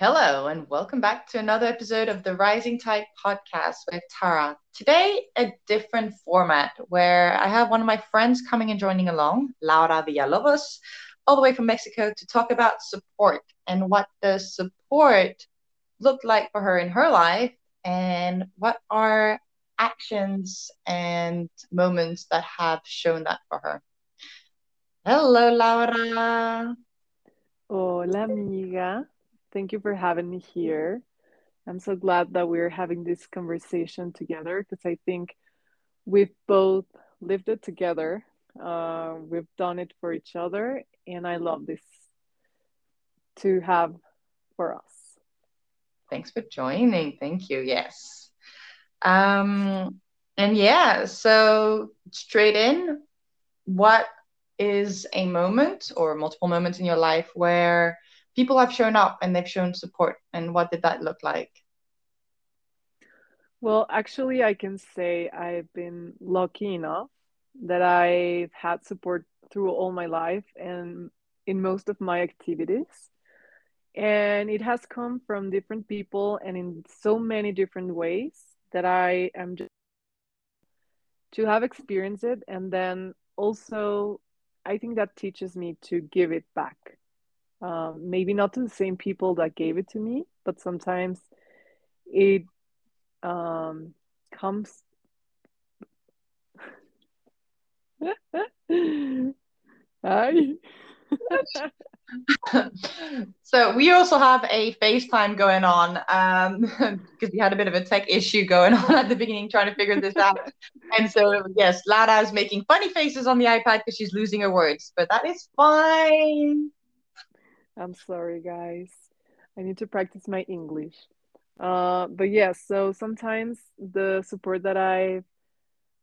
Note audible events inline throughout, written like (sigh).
Hello, and welcome back to another episode of the Rising Tide podcast with Tara. Today, a different format where I have one of my friends coming and joining along, Laura Villalobos, all the way from Mexico to talk about support and what does support look like for her in her life and what are actions and moments that have shown that for her. Hello, Laura. Hola, amiga. Thank you for having me here. I'm so glad that we're having this conversation together because I think we've both lived it together. Uh, we've done it for each other, and I love this to have for us. Thanks for joining. Thank you. Yes. Um, and yeah, so straight in, what is a moment or multiple moments in your life where people have shown up and they've shown support and what did that look like? Well actually i can say i've been lucky enough that i've had support through all my life and in most of my activities. And it has come from different people and in so many different ways that i am just to have experienced it. And then also i think that teaches me to give it back um, maybe not to the same people that gave it to me, but sometimes it um, comes. (laughs) Hi. (laughs) so we also have a FaceTime going on because um, (laughs) we had a bit of a tech issue going on at the beginning trying to figure this out. and so yes, Lara is making funny faces on the iPad because she's losing her words, but that is fine. I'm sorry, guys. I need to practice my English. Uh, but yes, yeah, so sometimes the support that I've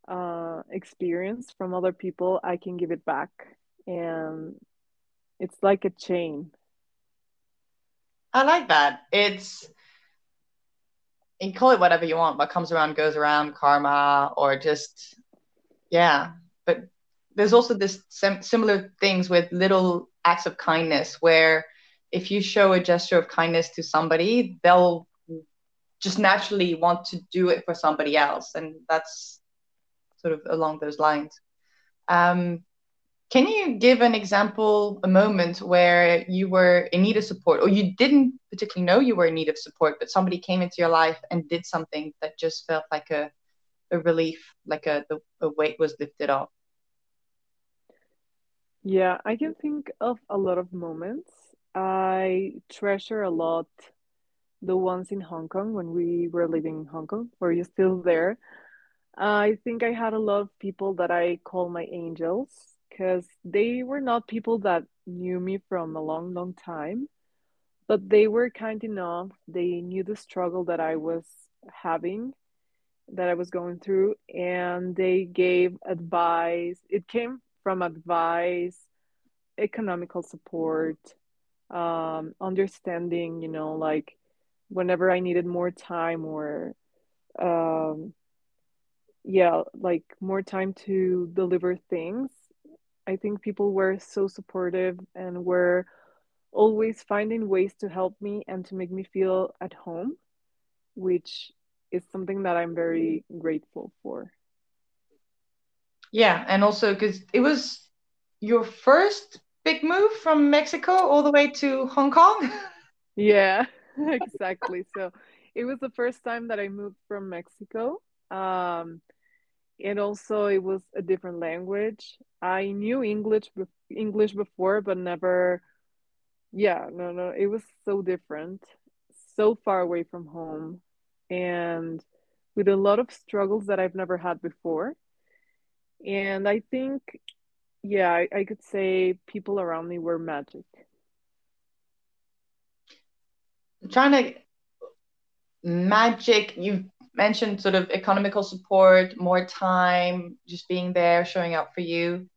uh, experienced from other people, I can give it back. And it's like a chain. I like that. It's, you call it whatever you want, what comes around goes around, karma, or just, yeah. But there's also this sim- similar things with little acts of kindness where if you show a gesture of kindness to somebody they'll just naturally want to do it for somebody else. And that's sort of along those lines. Um, can you give an example a moment where you were in need of support or you didn't particularly know you were in need of support but somebody came into your life and did something that just felt like a, a relief like a the, a weight was lifted off yeah, I can think of a lot of moments. I treasure a lot the ones in Hong Kong when we were living in Hong Kong. Were you still there? I think I had a lot of people that I call my angels because they were not people that knew me from a long, long time, but they were kind enough. They knew the struggle that I was having, that I was going through, and they gave advice. It came from advice, economical support, um, understanding, you know, like whenever I needed more time or, um, yeah, like more time to deliver things. I think people were so supportive and were always finding ways to help me and to make me feel at home, which is something that I'm very grateful for. Yeah, and also because it was your first big move from Mexico all the way to Hong Kong. (laughs) yeah, (laughs) exactly. So it was the first time that I moved from Mexico. Um, and also it was a different language. I knew English English before, but never. Yeah, no, no, it was so different, so far away from home, and with a lot of struggles that I've never had before. And I think, yeah, I, I could say people around me were magic. I'm trying to magic, you've mentioned sort of economical support, more time, just being there, showing up for you.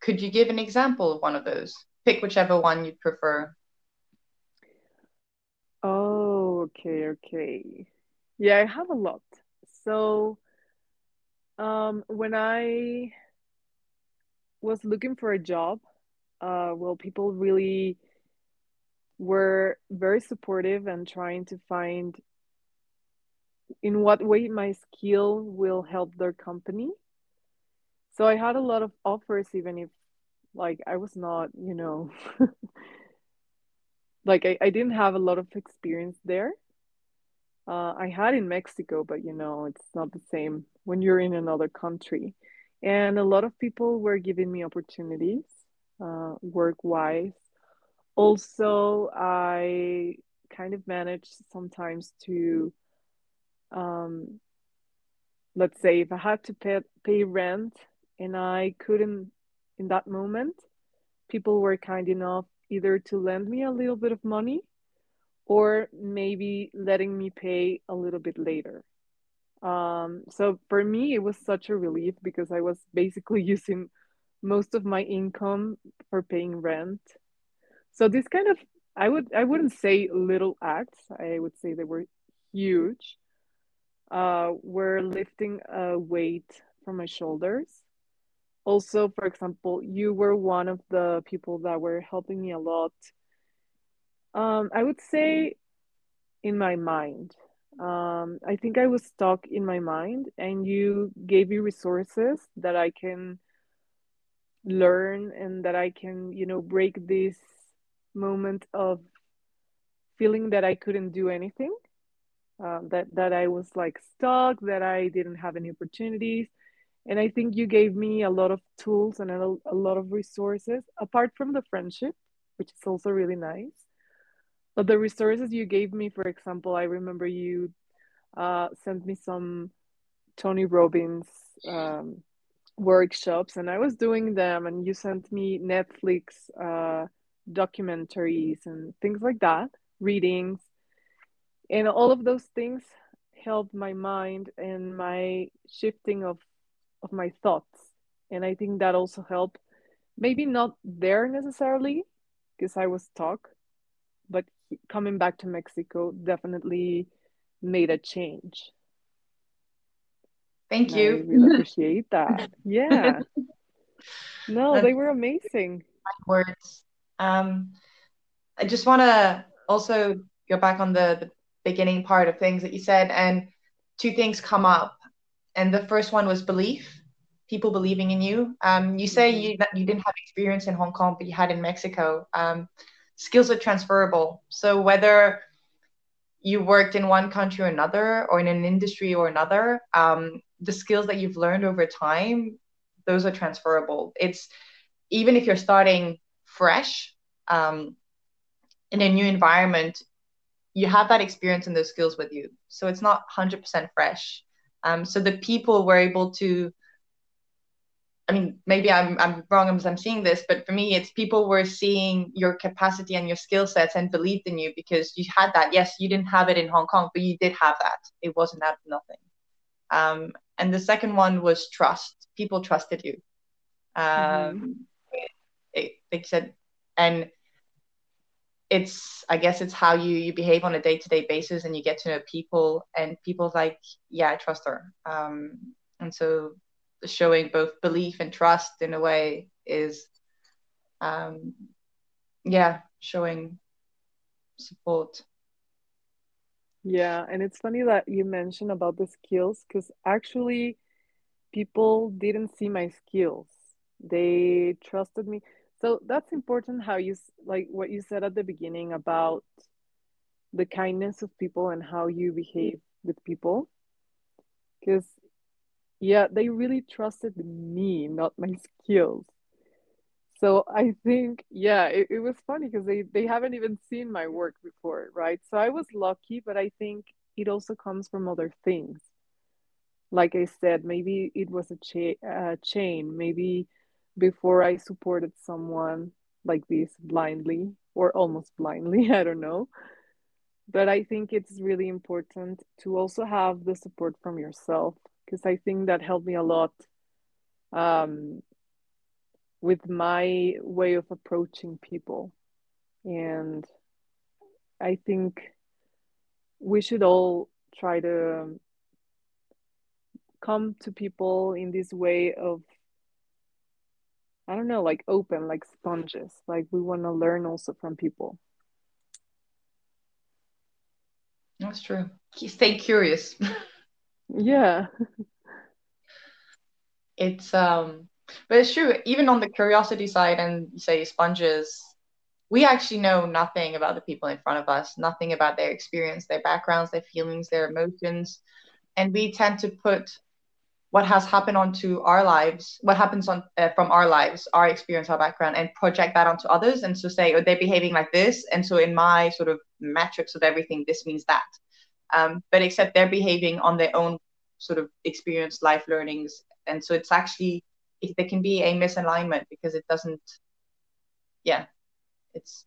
Could you give an example of one of those? Pick whichever one you'd prefer. Oh, okay, okay. Yeah, I have a lot. So um, when I was looking for a job, uh, well, people really were very supportive and trying to find in what way my skill will help their company. So I had a lot of offers, even if like I was not, you know, (laughs) like I, I didn't have a lot of experience there. Uh, I had in Mexico, but you know, it's not the same when you're in another country. And a lot of people were giving me opportunities, uh, work wise. Also, I kind of managed sometimes to, um, let's say, if I had to pay, pay rent and I couldn't in that moment, people were kind enough either to lend me a little bit of money or maybe letting me pay a little bit later. Um, so for me, it was such a relief because I was basically (laughs) using most of my income for paying rent. So this kind of I would I wouldn't say little acts. I would say they were huge. Uh, were lifting a weight from my shoulders. Also, for example, you were one of the people that were helping me a lot. Um, I would say in my mind um, I think I was stuck in my mind, and you gave me resources that I can learn and that I can, you know, break this moment of feeling that I couldn't do anything, uh, that that I was like stuck, that I didn't have any opportunities. And I think you gave me a lot of tools and a, a lot of resources, apart from the friendship, which is also really nice but the resources you gave me, for example, I remember you uh, sent me some Tony Robbins um, workshops, and I was doing them, and you sent me Netflix uh, documentaries and things like that, readings, and all of those things helped my mind and my shifting of of my thoughts, and I think that also helped. Maybe not there necessarily, because I was stuck, but coming back to Mexico definitely made a change. Thank and you. I really appreciate that. (laughs) Yeah. No, they were amazing. Words. Um, I just want to also go back on the, the beginning part of things that you said, and two things come up. And the first one was belief, people believing in you. Um, you say mm-hmm. you you didn't have experience in Hong Kong, but you had in Mexico. Um, skills are transferable. So whether you worked in one country or another, or in an industry or another, um, the skills that you've learned over time, those are transferable. It's even if you're starting fresh um, in a new environment, you have that experience and those skills with you. So it's not 100% fresh. Um, so the people were able to I mean, maybe I'm I'm wrong as I'm seeing this, but for me, it's people were seeing your capacity and your skill sets and believed in you because you had that. Yes, you didn't have it in Hong Kong, but you did have that. It wasn't out of nothing. Um, and the second one was trust. People trusted you. Um, mm-hmm. it, they said, and it's I guess it's how you you behave on a day to day basis, and you get to know people, and people like, yeah, I trust her. Um, and so showing both belief and trust in a way is um yeah showing support. Yeah and it's funny that you mentioned about the skills because actually people didn't see my skills. They trusted me. So that's important how you like what you said at the beginning about the kindness of people and how you behave with people. Because yeah, they really trusted me, not my skills. So I think, yeah, it, it was funny because they, they haven't even seen my work before, right? So I was lucky, but I think it also comes from other things. Like I said, maybe it was a cha- chain. Maybe before I supported someone like this blindly or almost blindly, (laughs) I don't know. But I think it's really important to also have the support from yourself because I think that helped me a lot um, with my way of approaching people. And I think we should all try to come to people in this way of I don't know, like open, like sponges. Like we want to learn also from people. That's true. Stay curious. (laughs) yeah. it's um but it's true, even on the curiosity side and say sponges, we actually know nothing about the people in front of us, nothing about their experience, their backgrounds, their feelings, their emotions. And we tend to put what has happened onto our lives, what happens on uh, from our lives, our experience, our background, and project that onto others. And so say, oh, they're behaving like this. And so in my sort of metrics of everything, this means that. Um, but except they're behaving on their own sort of experience, life learnings. And so it's actually, it, there can be a misalignment because it doesn't, yeah, it's,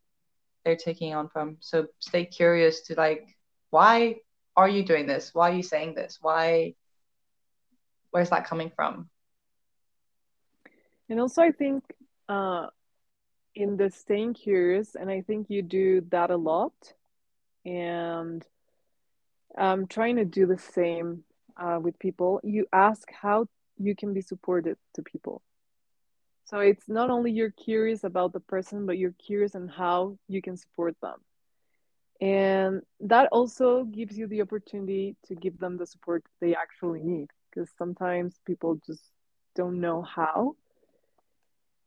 they're taking on from. So stay curious to like, why are you doing this? Why are you saying this? Why, where's that coming from? And also, I think uh, in the staying curious, and I think you do that a lot, and I'm trying to do the same uh, with people. You ask how you can be supported to people. So it's not only you're curious about the person, but you're curious on how you can support them. And that also gives you the opportunity to give them the support they actually need because sometimes people just don't know how.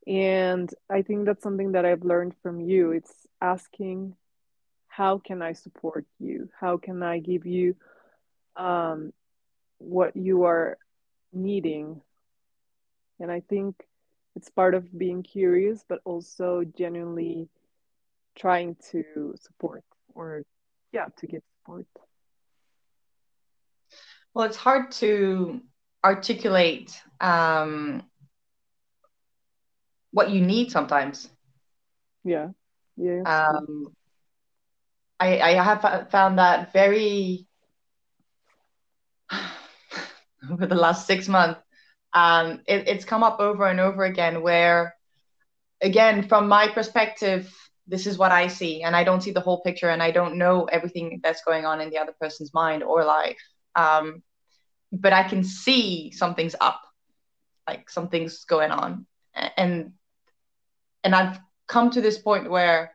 And I think that's something that I've learned from you. It's asking, how can I support you? How can I give you um, what you are needing? And I think it's part of being curious, but also genuinely trying to support or, yeah, to give support. Well, it's hard to articulate um, what you need sometimes. Yeah. Yeah. Um, I, I have found that very (sighs) over the last six months. Um, it, it's come up over and over again where, again, from my perspective, this is what I see, and I don't see the whole picture, and I don't know everything that's going on in the other person's mind or life um, but I can see something's up, like something's going on, and and I've come to this point where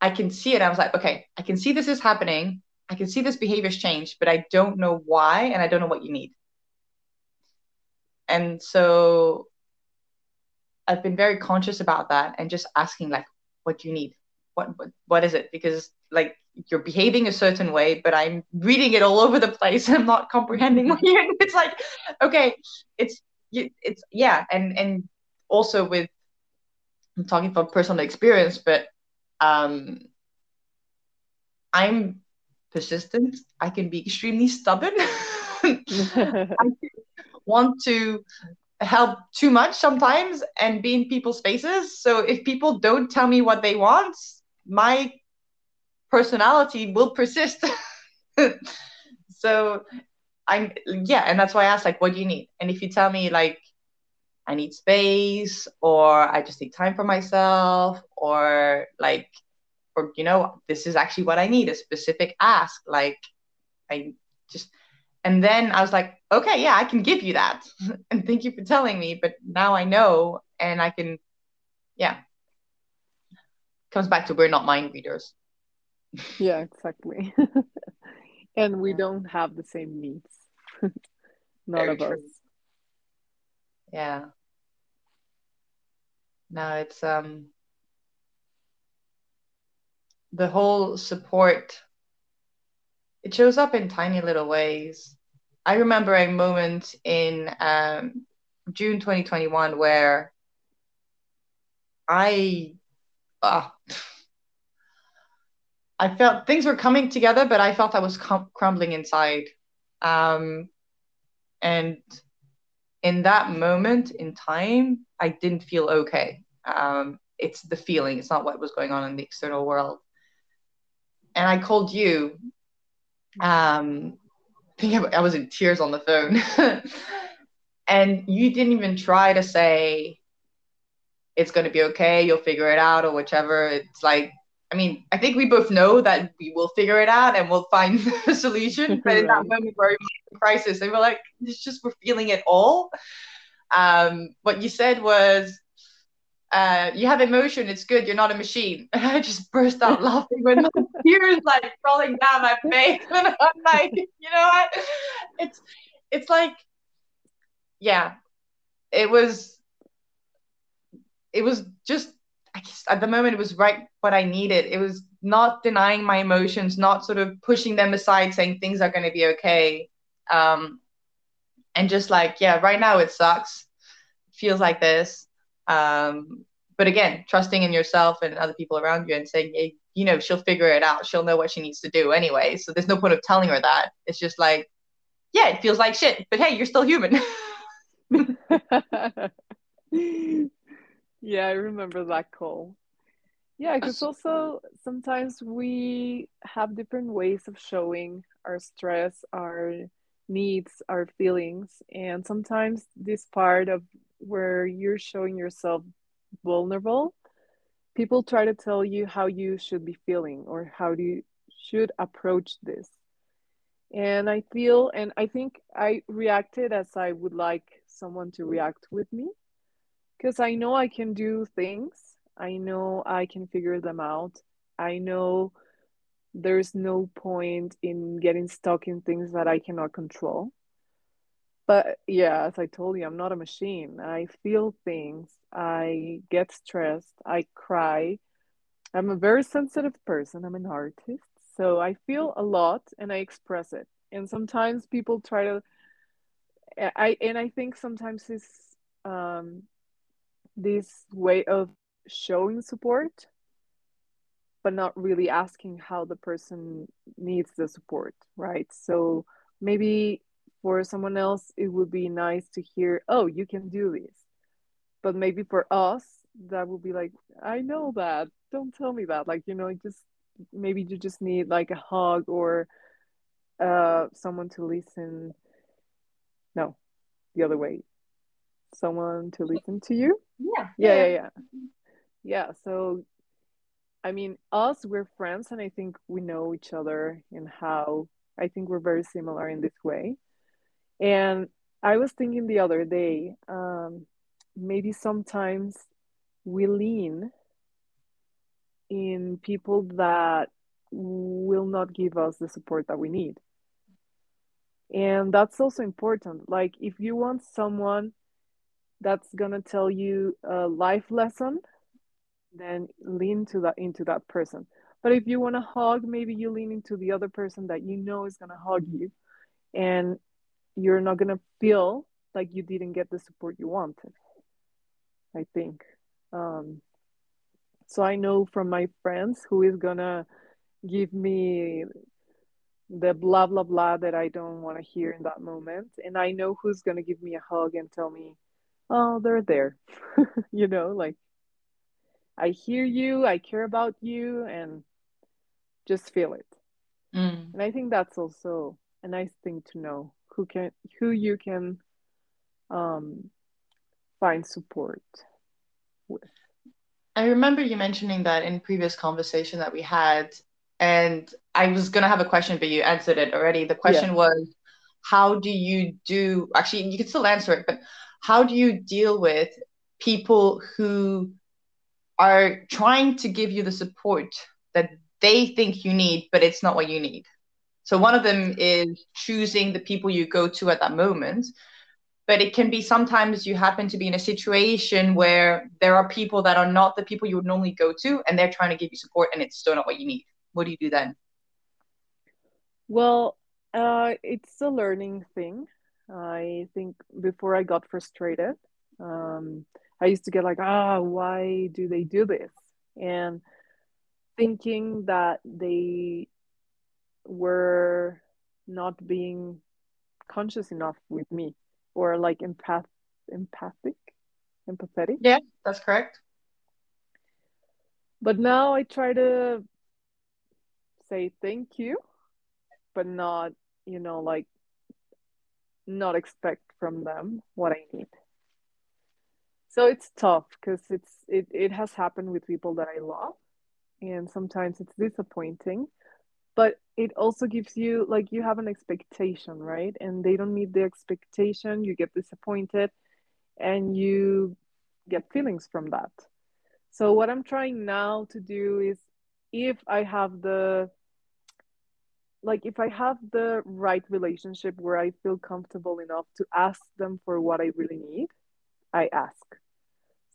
I can see it. I was like, okay, I can see this is happening. I can see this behavior's changed, but I don't know why, and I don't know what you need. And so I've been very conscious about that and just asking like, what do you need? What what, what is it? Because like you're behaving a certain way, but I'm reading it all over the place. And (laughs) I'm not comprehending what you. It's like, okay, it's it's yeah, and and also with I'm talking from personal experience, but um, I'm persistent. I can be extremely stubborn. (laughs) I want to help too much sometimes and be in people's faces. So if people don't tell me what they want, my personality will persist. (laughs) so I'm yeah, and that's why I asked like, what do you need? And if you tell me like, I need space, or I just need time for myself, or like, or you know, this is actually what I need, a specific ask. Like, I just, and then I was like, okay, yeah, I can give you that, (laughs) and thank you for telling me. But now I know, and I can, yeah. Comes back to we're not mind readers (laughs) yeah exactly (laughs) and we don't have the same needs none Very of true. us yeah no it's um the whole support it shows up in tiny little ways i remember a moment in um, june 2021 where i uh, I felt things were coming together, but I felt I was crumbling inside. Um, and in that moment in time, I didn't feel okay. Um, it's the feeling, it's not what was going on in the external world. And I called you. Um, I think I was in tears on the phone. (laughs) and you didn't even try to say, it's going to be okay, you'll figure it out, or whichever. It's like, I mean, I think we both know that we will figure it out and we'll find (laughs) a solution. (laughs) But in that moment where we're in crisis, they were like, it's just we're feeling it all. Um, what you said was, uh, you have emotion, it's good, you're not a machine. (laughs) And I just burst out laughing with tears like rolling down my face. And I'm like, you know what? It's it's like, yeah, it was it was just I guess at the moment it was right what I needed. It was not denying my emotions, not sort of pushing them aside, saying things are gonna be okay. Um, and just like, yeah, right now it sucks. It feels like this um, but again, trusting in yourself and other people around you and saying, hey, you know, she'll figure it out. She'll know what she needs to do anyway. So there's no point of telling her that. It's just like, yeah, it feels like shit, but hey, you're still human. (laughs) (laughs) yeah, I remember that call. Yeah, because also sometimes we have different ways of showing our stress, our needs, our feelings. And sometimes this part of where you're showing yourself vulnerable, people try to tell you how you should be feeling or how you should approach this. And I feel, and I think I reacted as I would like someone to react with me because I know I can do things, I know I can figure them out, I know there's no point in getting stuck in things that I cannot control. But yeah, as I told you, I'm not a machine. I feel things. I get stressed. I cry. I'm a very sensitive person. I'm an artist. So I feel a lot and I express it. And sometimes people try to I and I think sometimes this um this way of showing support but not really asking how the person needs the support, right? So maybe for someone else it would be nice to hear oh you can do this. But maybe for us that would be like i know that. Don't tell me that. Like you know just maybe you just need like a hug or uh someone to listen. No the other way. Someone to listen to you yeah yeah yeah yeah, yeah so i mean us we're friends and i think we know each other and how i think we're very similar in this way and I was thinking the other day, um, maybe sometimes we lean in people that will not give us the support that we need. And that's also important. Like, if you want someone that's gonna tell you a life lesson, then lean to that into that person. But if you want to hug, maybe you lean into the other person that you know is gonna hug you. And you're not gonna feel like you didn't get the support you wanted i think um, so i know from my friends who is gonna give me the blah blah blah that i don't want to hear in that moment and i know who's gonna give me a hug and tell me oh they're there (laughs) you know like i hear you i care about you and just feel it mm. and i think that's also a nice thing to know who can who you can um, find support with. I remember you mentioning that in previous conversation that we had, and I was gonna have a question, but you answered it already. The question yeah. was, how do you do? Actually, you can still answer it, but how do you deal with people who are trying to give you the support that they think you need, but it's not what you need? So one of them is choosing the people you go to at that moment. But it can be sometimes you happen to be in a situation where there are people that are not the people you would normally go to, and they're trying to give you support, and it's still not what you need. What do you do then? Well, uh, it's a learning thing. I think before I got frustrated, um, I used to get like, ah, why do they do this? And thinking that they were not being conscious enough with me or like empath empathic empathetic yeah that's correct but now i try to say thank you but not you know like not expect from them what i need. So it's tough because it's it, it has happened with people that i love and sometimes it's disappointing but it also gives you like you have an expectation right? And they don't meet the expectation you get disappointed and you get feelings from that. So what I'm trying now to do is if I have the like if I have the right relationship where I feel comfortable enough to ask them for what I really need, I ask.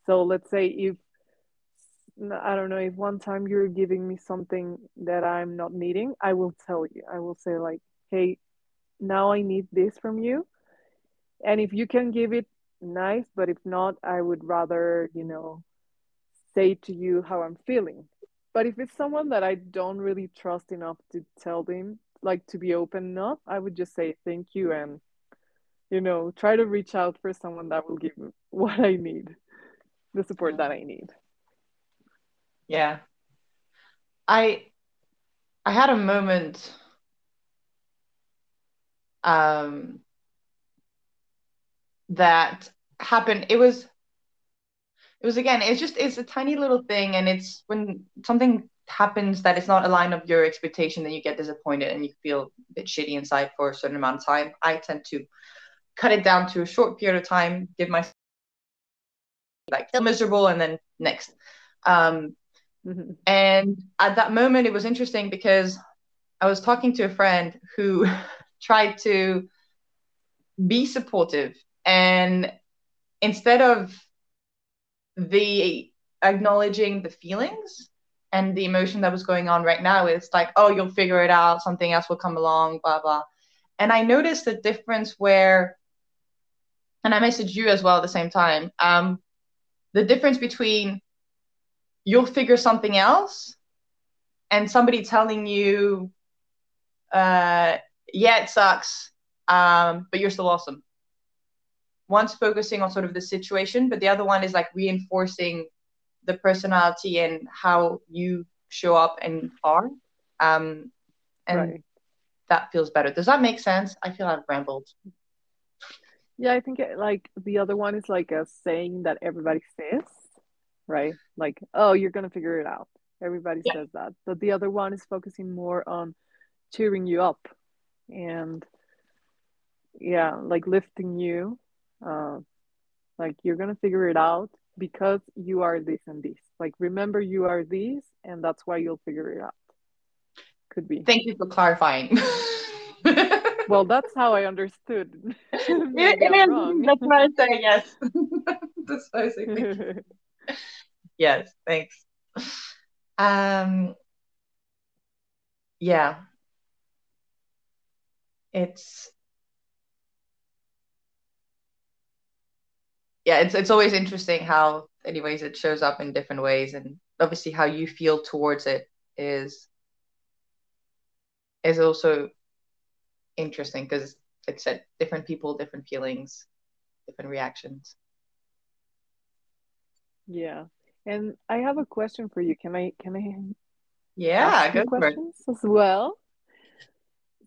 So let's say if I don't know if one time you're giving me something that I'm not needing, I will tell you. I will say like, "Hey, now I need this from you." And if you can give it, nice, but if not, I would rather, you know, say to you how I'm feeling. But if it's someone that I don't really trust enough to tell them, like to be open enough, I would just say thank you and you know, try to reach out for someone that will give me (laughs) what I need, the support that I need. Yeah. I I had a moment um that happened. It was it was again, it's just it's a tiny little thing and it's when something happens that is not a line of your expectation, then you get disappointed and you feel a bit shitty inside for a certain amount of time. I tend to cut it down to a short period of time, give myself like feel miserable and then next. Um, mm-hmm. And at that moment, it was interesting because I was talking to a friend who (laughs) tried to be supportive and instead of the acknowledging the feelings and the emotion that was going on right now is like oh you'll figure it out. Something else will come along blah blah. And i noticed the difference where and i messaged you as well at the same time um, the difference between you'll figure something else and somebody telling you uh, yeah it sucks um, but you're still awesome one's focusing on sort of the situation, but the other one is like reinforcing the personality and how you show up and are. Um, and right. that feels better. Does that make sense? I feel I've rambled. Yeah, I think it, like the other one is like a saying that everybody says, right? Like, oh, you're gonna figure it out. Everybody yeah. says that. But the other one is focusing more on cheering you up and yeah, like lifting you uh, like you're gonna figure it out because you are this and this. Like remember you are this and that's why you'll figure it out. Could be. Thank you for clarifying. (laughs) Well that's how i understood. (laughs) It, wrong. that's what i say yes. (laughs) That's basically yes thanks. Um yeah. It's yeah, it's it's always interesting how, anyways, it shows up in different ways, and obviously how you feel towards it is is also interesting because like I said, different people, different feelings, different reactions. Yeah, and I have a question for you. Can I? Can I? Yeah, good questions as well.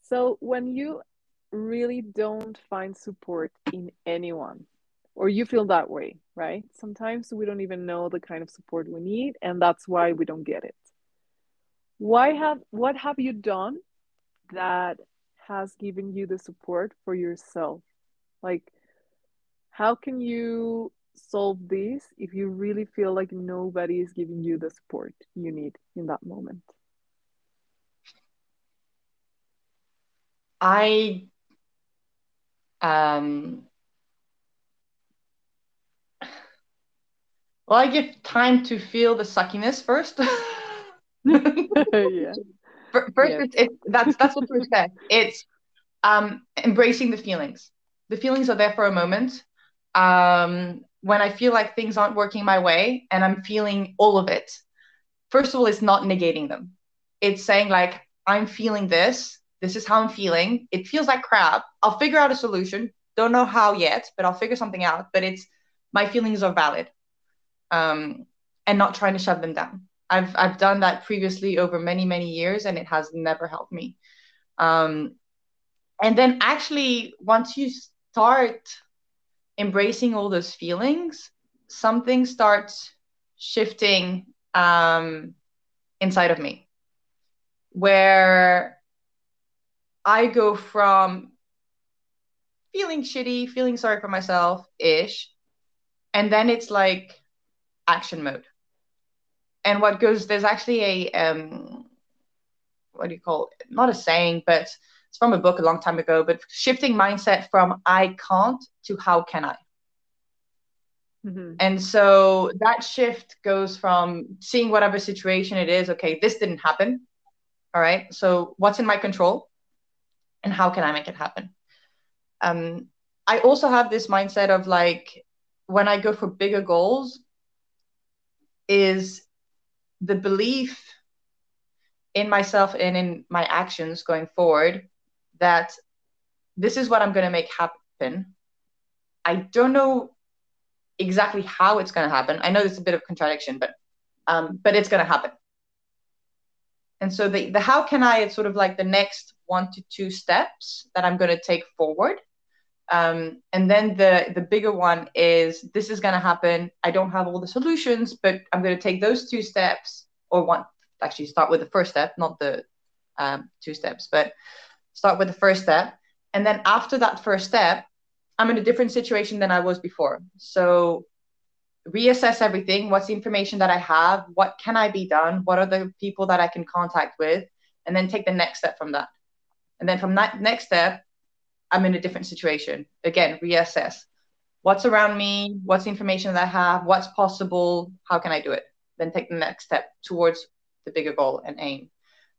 So when you really don't find support in anyone, or you feel that way, right? Sometimes we don't even know the kind of support we need, and that's why we don't get it. Why have what have you done that has given you the support for yourself? Like, how can you solve this if you really feel like nobody is giving you the support you need in that moment? I um Well, I give time to feel the suckiness first. (laughs) yeah. First, yeah. It's, it's, that's that's what we said. It's um, embracing the feelings. The feelings are there for a moment. Um, when I feel like things aren't working my way, and I'm feeling all of it. First of all, it's not negating them. It's saying like I'm feeling this. This is how I'm feeling. It feels like crap. I'll figure out a solution. Don't know how yet, but I'll figure something out. But it's my feelings are valid um, and not trying to shut them down. I've I've done that previously over many many years, and it has never helped me. Um, and then actually, once you start embracing all those feelings, something starts shifting um, inside of me, where I go from feeling shitty, feeling sorry for myself ish, and then it's like action mode. and what goes there's actually a um, what do you call it? Not a saying, but it's from a book a long time ago. But shifting mindset from I can't to how can I. Mm-hmm. And so that shift goes from seeing whatever situation it is, okay, this didn't happen. All right. So what's in my control? And how can I make it happen? Um, I also have this mindset of like when I go for bigger goals, is the belief in myself and in my actions going forward that this is what I'm going to make happen. I don't know exactly how it's going to happen. I know it's a bit of contradiction, but um, but it's going to happen. And so the the how can I? It's sort of like the next one to two steps that I'm going to take forward. Um, and then the the bigger one is this is going to happen. I don't have all the solutions, but I'm going to take those two steps or one actually start with the first step, not the um, two steps, but start with the first step. And then after that first step, I'm in a different situation than I was before. So reassess everything. What's the information that I have? What can I be done? What are the people that I can contact with? And then take the next step from that. And then from that next step, I'm in a different situation. Again, reassess. What's around me? What's the information that I have? What's possible? How can I do it? Then take the next step towards the bigger goal and aim.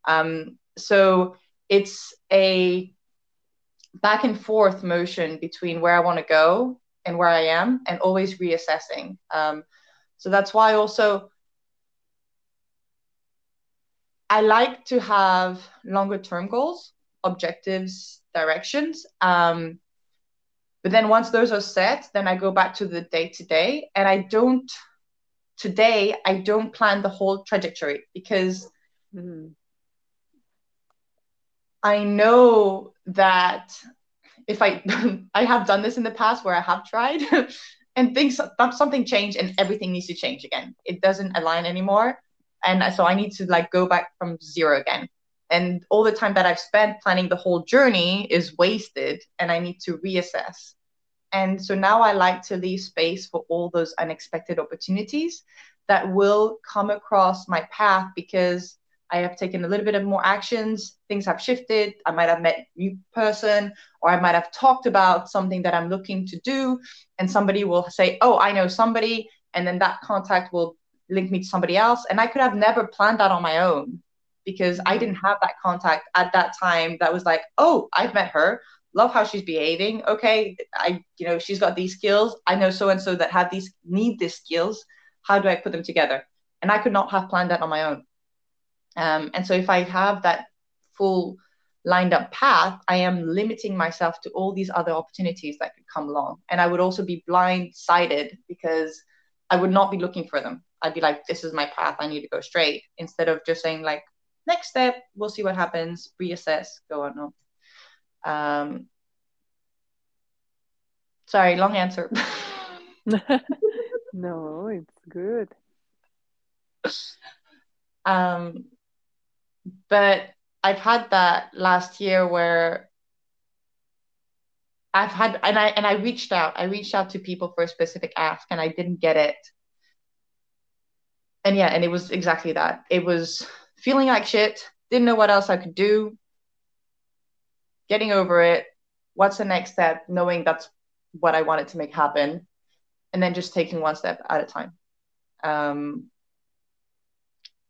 Um, so it's a back and forth motion between where I want to go and where I am, and always reassessing. Um, so that's why also I like to have longer term goals, objectives, directions. Um, but then once those are set, then I go back to the day to day, and I don't. Today, I don't plan the whole trajectory because mm-hmm. I know that if I (laughs) I have done this in the past where I have tried (laughs) and things something changed and everything needs to change again. It doesn't align anymore. And so I need to like go back from zero again. And all the time that I've spent planning the whole journey is wasted and I need to reassess. And so now I like to leave space for all those unexpected opportunities that will come across my path because I have taken a little bit of more actions. Things have shifted. I might have met a new person, or I might have talked about something that I'm looking to do, and somebody will say, "Oh, I know somebody," and then that contact will link me to somebody else. And I could have never planned that on my own because I didn't have that contact at that time. That was like, "Oh, I've met her. Love how she's behaving. Okay, I, you know, she's got these skills. I know so and so that have these need these skills. How do I put them together?" And I could not have planned that on my own. Um, and so if I have that full lined up path, I am limiting myself to all these other opportunities that could come along. And I would also be blindsided because I would not be looking for them. I'd be like, this is my path. I need to go straight instead of just saying, like, next step, we'll see what happens, reassess, go on. Um, sorry, long answer. (laughs) no, it's good. Um, but I've had that last year where I've had and I and I reached out. I reached out to people for a specific ask and I didn't get it. And yeah, and it was exactly that. It was feeling like shit, didn't know what else I could do. Getting over it. What's the next step? Knowing that's what I wanted to make happen. And then just taking one step at a time. Um,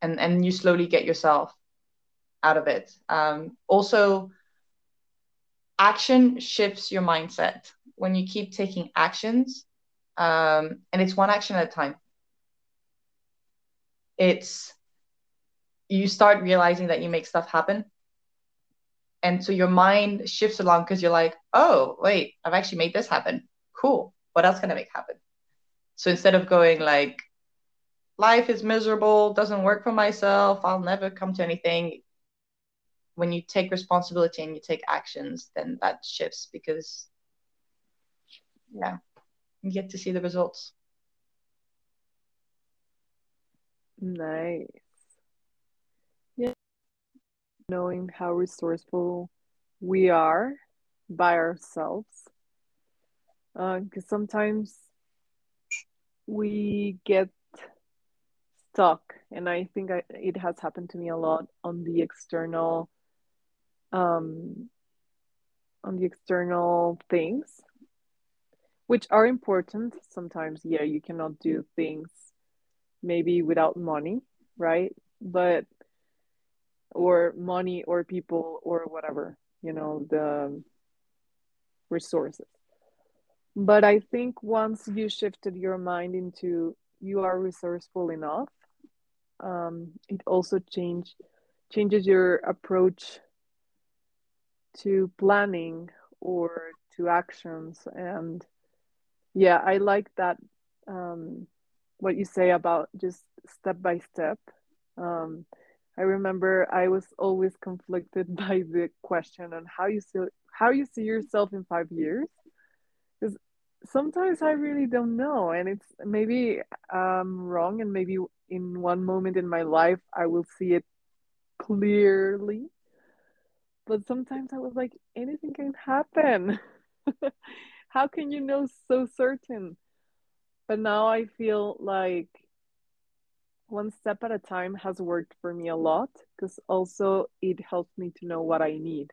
and and you slowly get yourself out of it. Um, also, action shifts your mindset when you keep taking actions, um, and it's one action at a time. It's you start realizing that you make stuff happen. And so your mind shifts along because you're like, oh, wait, I've actually made this happen. Cool. What else can I make happen? So instead of going like, life is miserable, doesn't work for myself, I'll never come to anything, when you take responsibility and you take actions, then that shifts because, yeah, you get to see the results. Nice. Knowing how resourceful we are by ourselves. Because uh, sometimes we get stuck and i think I, it has happened to me a lot on the external um on the external things which are important sometimes yeah you cannot do things maybe without money right but or money or people or whatever you know the resources. But i think once you shifted your mind into you are resourceful enough um, it also change changes your approach to planning or to actions. And yeah i like that um, what you say about just step by step. Um, i remember i was always conflicted (laughs) by the question on how you see how you see yourself in five years. Because sometimes i really don't know and it's maybe i'm wrong and maybe in one moment in my life i will see it clearly. But sometimes i was like anything can happen. (laughs) How can you know so certain? But now i feel like one step at a time has worked for me a lot because also it helps me to know what i need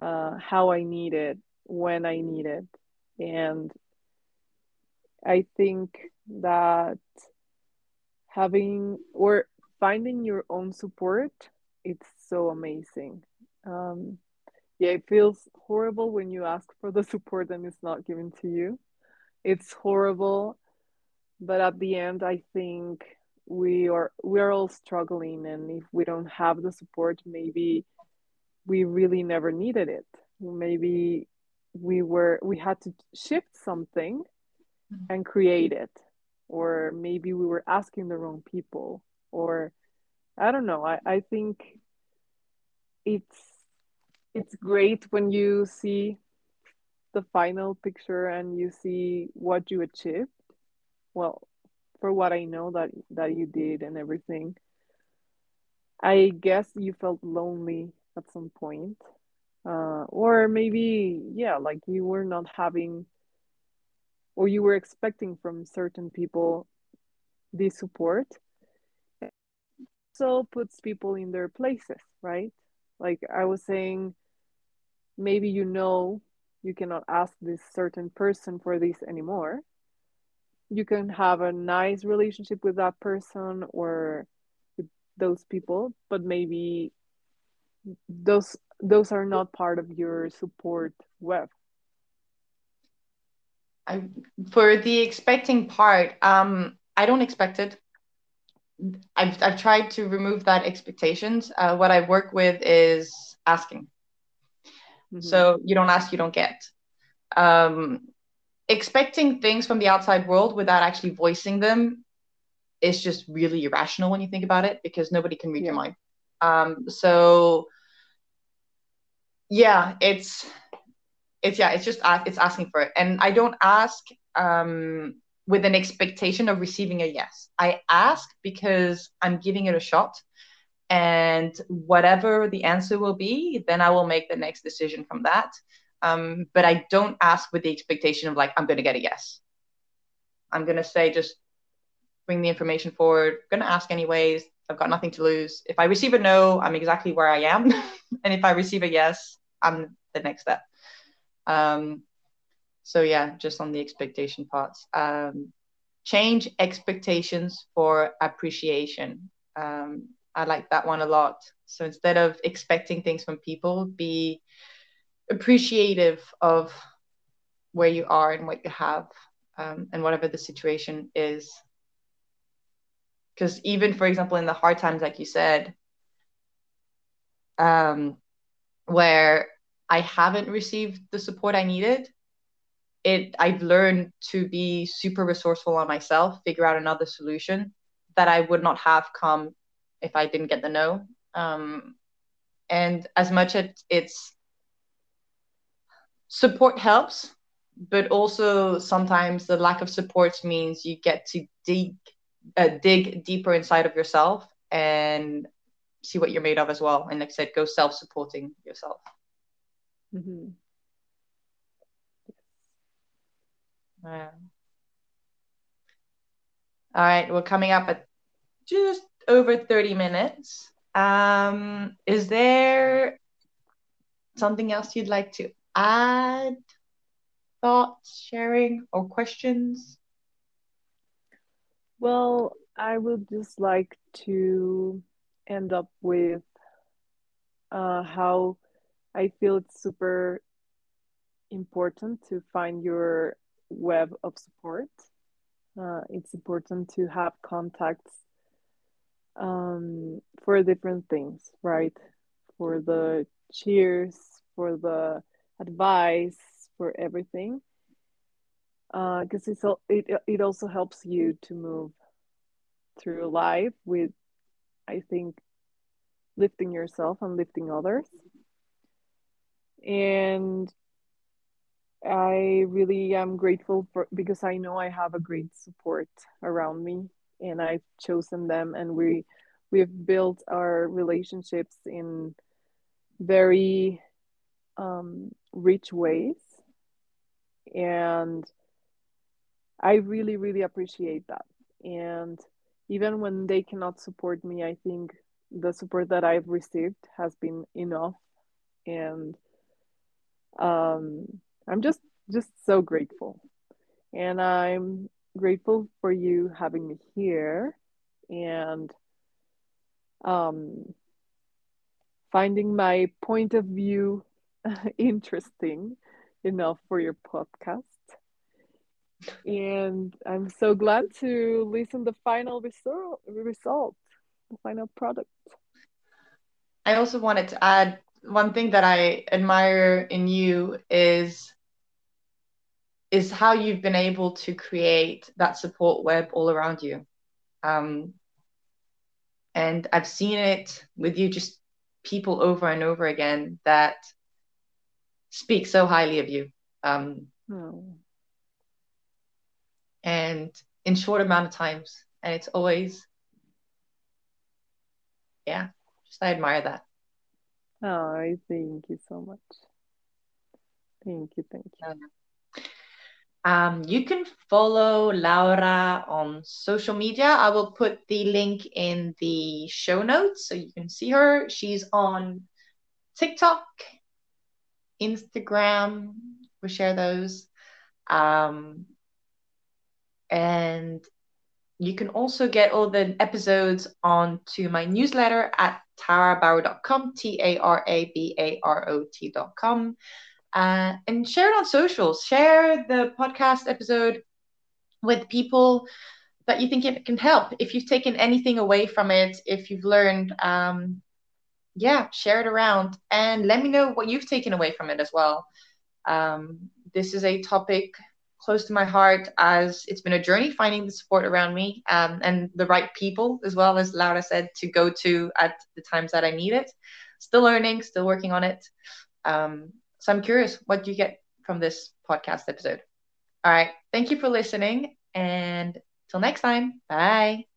uh, how i need it when i need it. And i think that having or finding your own support it's so amazing. Um, yeah it feels horrible when you ask for the support and it's not given to you. It's horrible but at the end i think we are we are all struggling and if we don't have the support maybe we really never needed it. Maybe we were we had to shift something and create it. Or maybe we were asking the wrong people. Or i don't know i, I think it's it's great when you see the final picture and you see what you achieved. Well for what i know that that you did and everything. I guess you felt lonely at some point uh, or maybe yeah like you were not having or you were expecting from certain people this support. So puts people in their places right? Like i was saying maybe you know you cannot ask this certain person for this anymore you can have a nice relationship with that person or with those people but maybe those those are not part of your support web I, for the expecting part, um, I don't expect it. I've, I've tried to remove that expectations. Uh, what I work with is asking. Mm-hmm. So you don't ask, you don't get. Um, expecting things from the outside world without actually voicing them is just really irrational when you think about it because nobody can read yeah. your mind. Um, so yeah, it's it's yeah it's just it's asking for it and i don't ask um with an expectation of receiving a yes i ask because i'm giving it a shot and whatever the answer will be then i will make the next decision from that um, but i don't ask with the expectation of like i'm going to get a yes i'm going to say just bring the information forward going to ask anyways i've got nothing to lose if i receive a no i'm exactly where i am (laughs) and if i receive a yes i'm the next step um, so yeah, just on the expectation parts. Um, change expectations for appreciation. Um, I like that one a lot. So instead of expecting things from people, be appreciative of where you are and what you have um, and whatever the situation is. Because even, for example, in the hard times, like you said, um, where I haven't received the support I needed, it I've learned to be super resourceful on myself, figure out another solution that I would not have come if I didn't get the no. Um, and as much as it's support helps, but also sometimes the lack of support means you get to dig uh, dig deeper inside of yourself and see what you're made of as well. And like I said, go self supporting yourself. Mm-hmm. Yeah. All right, we're coming up at just over 30 minutes. Um, is there something else you'd like to add? Thoughts, sharing, or questions? Well, I would just like to end up with uh, how I feel it's super important to find your web of support. Uh, it's important to have contacts um, for different things, right? For the cheers, for the advice, for everything. Because uh, it's it it also helps you to move through life with, I think, lifting yourself and lifting others. And I really am grateful for because I know I have a great support around me and I've chosen them and we we've built our relationships in very um, rich ways. And I really really appreciate that. And even when they cannot support me I think the support that I've received has been enough. And um I'm just just so grateful. And I'm grateful for you having me here and um, finding my point of view (laughs) interesting enough for your podcast. And I'm so glad to listen the final result, result, the final product. I also wanted to add one thing that I admire in you is is how you've been able to create that support web all around you. Um, and I've seen it with you, just people over and over again that speak so highly of you. Um, oh. And in short amount of times. And it's always, yeah, just I admire that. Oh, I thank you so much. Thank you, thank you. Um, you can follow Laura on social media. I will put the link in the show notes so you can see her. She's on TikTok, Instagram. We share those. Um, and you can also get all the episodes onto my newsletter at tarabarot.com, T A R A B A R O T.com uh, and share it on socials. Share the podcast episode with people that you think it can help. If you've taken anything away from it, if you've learned, um, yeah, share it around and let me know what you've taken away from it as well. Um, this is a topic close to my heart as it's been a journey finding the support around me um, and the right people, as well as Laura said, to go to at the times that I need it. Still learning, still working on it. Um, so I'm curious, what do you get from this podcast episode? All right. Thank you for listening. And till next time, bye.